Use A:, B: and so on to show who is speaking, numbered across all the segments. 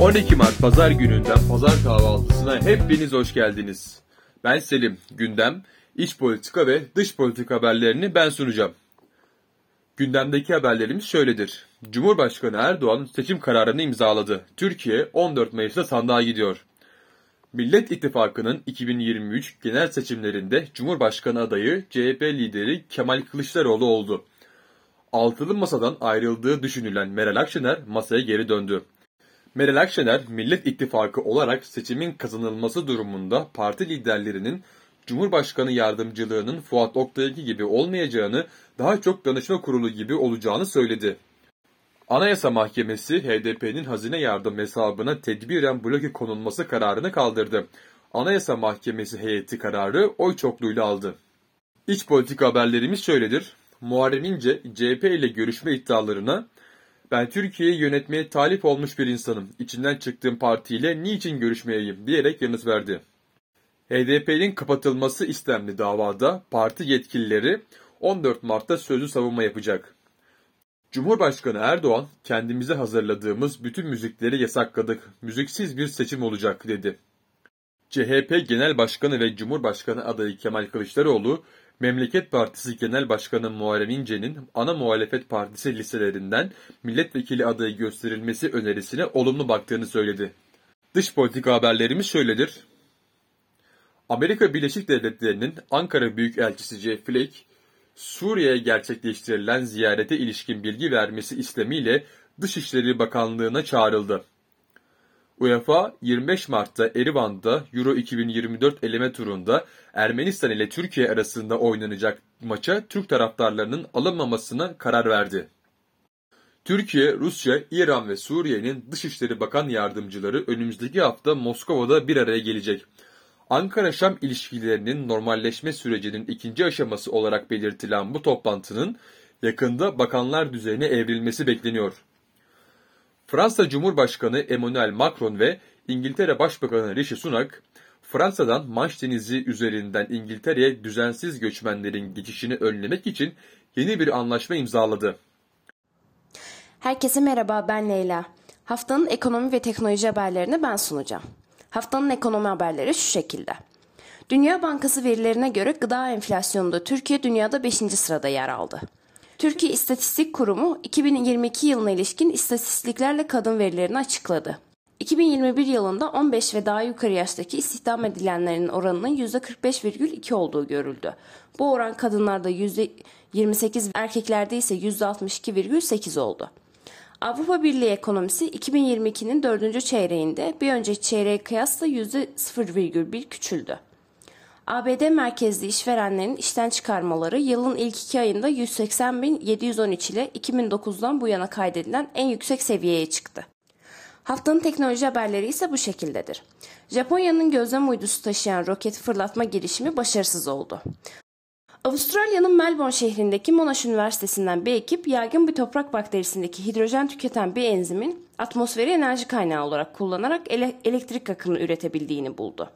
A: 12 Mart Pazar gününden Pazar kahvaltısına hepiniz hoş geldiniz. Ben Selim, gündem, iç politika ve dış politika haberlerini ben sunacağım. Gündemdeki haberlerimiz şöyledir. Cumhurbaşkanı Erdoğan seçim kararını imzaladı. Türkiye 14 Mayıs'ta sandığa gidiyor. Millet İttifakı'nın 2023 genel seçimlerinde Cumhurbaşkanı adayı CHP lideri Kemal Kılıçdaroğlu oldu. Altılı masadan ayrıldığı düşünülen Meral Akşener masaya geri döndü. Meral Akşener, Millet İttifakı olarak seçimin kazanılması durumunda parti liderlerinin Cumhurbaşkanı yardımcılığının Fuat Oktay'ınki gibi olmayacağını, daha çok danışma kurulu gibi olacağını söyledi. Anayasa Mahkemesi HDP'nin hazine yardım hesabına tedbiren bloke konulması kararını kaldırdı. Anayasa Mahkemesi heyeti kararı oy çokluğuyla aldı. İç politika haberlerimiz şöyledir. Muharrem İnce, CHP ile görüşme iddialarına ben Türkiye'yi yönetmeye talip olmuş bir insanım. İçinden çıktığım partiyle niçin görüşmeyeyim diyerek yanıt verdi. HDP'nin kapatılması istemli davada parti yetkilileri 14 Mart'ta sözlü savunma yapacak. Cumhurbaşkanı Erdoğan, kendimize hazırladığımız bütün müzikleri yasakladık, müziksiz bir seçim olacak dedi. CHP Genel Başkanı ve Cumhurbaşkanı adayı Kemal Kılıçdaroğlu, Memleket Partisi Genel Başkanı Muharrem İnce'nin ana muhalefet partisi listelerinden milletvekili adayı gösterilmesi önerisine olumlu baktığını söyledi. Dış politika haberlerimiz şöyledir. Amerika Birleşik Devletleri'nin Ankara Büyükelçisi Jeff Flake, Suriye'ye gerçekleştirilen ziyarete ilişkin bilgi vermesi istemiyle Dışişleri Bakanlığı'na çağrıldı. UEFA 25 Mart'ta Erivan'da Euro 2024 eleme turunda Ermenistan ile Türkiye arasında oynanacak maça Türk taraftarlarının alınmamasına karar verdi. Türkiye, Rusya, İran ve Suriye'nin Dışişleri Bakan Yardımcıları önümüzdeki hafta Moskova'da bir araya gelecek. Ankara-Şam ilişkilerinin normalleşme sürecinin ikinci aşaması olarak belirtilen bu toplantının yakında bakanlar düzeyine evrilmesi bekleniyor. Fransa Cumhurbaşkanı Emmanuel Macron ve İngiltere Başbakanı Rishi Sunak, Fransa'dan Manş Denizi üzerinden İngiltere'ye düzensiz göçmenlerin geçişini önlemek için yeni bir anlaşma imzaladı.
B: Herkese merhaba ben Leyla. Haftanın ekonomi ve teknoloji haberlerini ben sunacağım. Haftanın ekonomi haberleri şu şekilde. Dünya Bankası verilerine göre gıda enflasyonunda Türkiye dünyada 5. sırada yer aldı. Türkiye İstatistik Kurumu 2022 yılına ilişkin istatistiklerle kadın verilerini açıkladı. 2021 yılında 15 ve daha yukarı yaştaki istihdam edilenlerin oranının %45,2 olduğu görüldü. Bu oran kadınlarda %28, erkeklerde ise %62,8 oldu. Avrupa Birliği ekonomisi 2022'nin dördüncü çeyreğinde bir önceki çeyreğe kıyasla %0,1 küçüldü. ABD merkezli işverenlerin işten çıkarmaları yılın ilk iki ayında 180.713 ile 2009'dan bu yana kaydedilen en yüksek seviyeye çıktı. Haftanın teknoloji haberleri ise bu şekildedir. Japonya'nın gözlem uydusu taşıyan roket fırlatma girişimi başarısız oldu. Avustralya'nın Melbourne şehrindeki Monash Üniversitesi'nden bir ekip yaygın bir toprak bakterisindeki hidrojen tüketen bir enzimin atmosferi enerji kaynağı olarak kullanarak ele- elektrik akımı üretebildiğini buldu.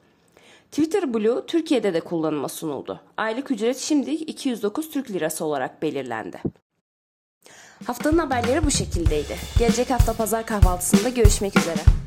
B: Twitter Blue Türkiye'de de kullanıma sunuldu. Aylık ücret şimdi 209 Türk Lirası olarak belirlendi. Haftanın haberleri bu şekildeydi. Gelecek hafta pazar kahvaltısında görüşmek üzere.